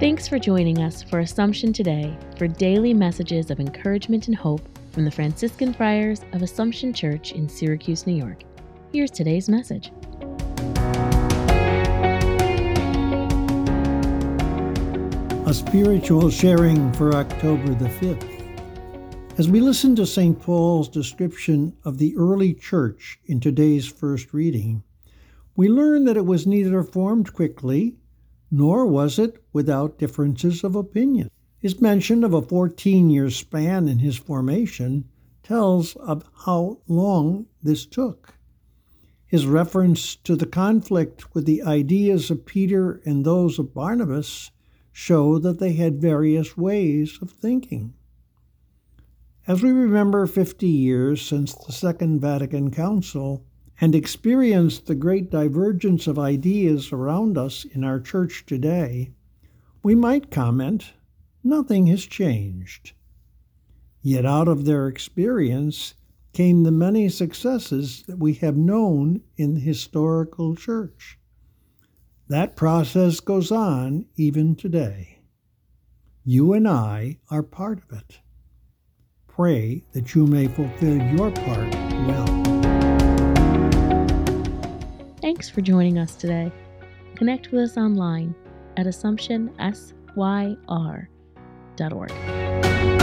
for joining us for Assumption Today for daily messages of encouragement and hope from the Franciscan Friars of Assumption Church in Syracuse, New York. Here's today's message. A spiritual sharing for October the 5th. As we listen to St. Paul's description of the early church in today's first reading, we learn that it was neither formed quickly nor was it without differences of opinion. His mention of a 14 year span in his formation tells of how long this took. His reference to the conflict with the ideas of Peter and those of Barnabas show that they had various ways of thinking. As we remember 50 years since the Second Vatican Council and experience the great divergence of ideas around us in our church today, we might comment nothing has changed. Yet out of their experience came the many successes that we have known in the historical church. That process goes on even today. You and I are part of it pray that you may fulfill your part well. Thanks for joining us today. Connect with us online at AssumptionSYR.org.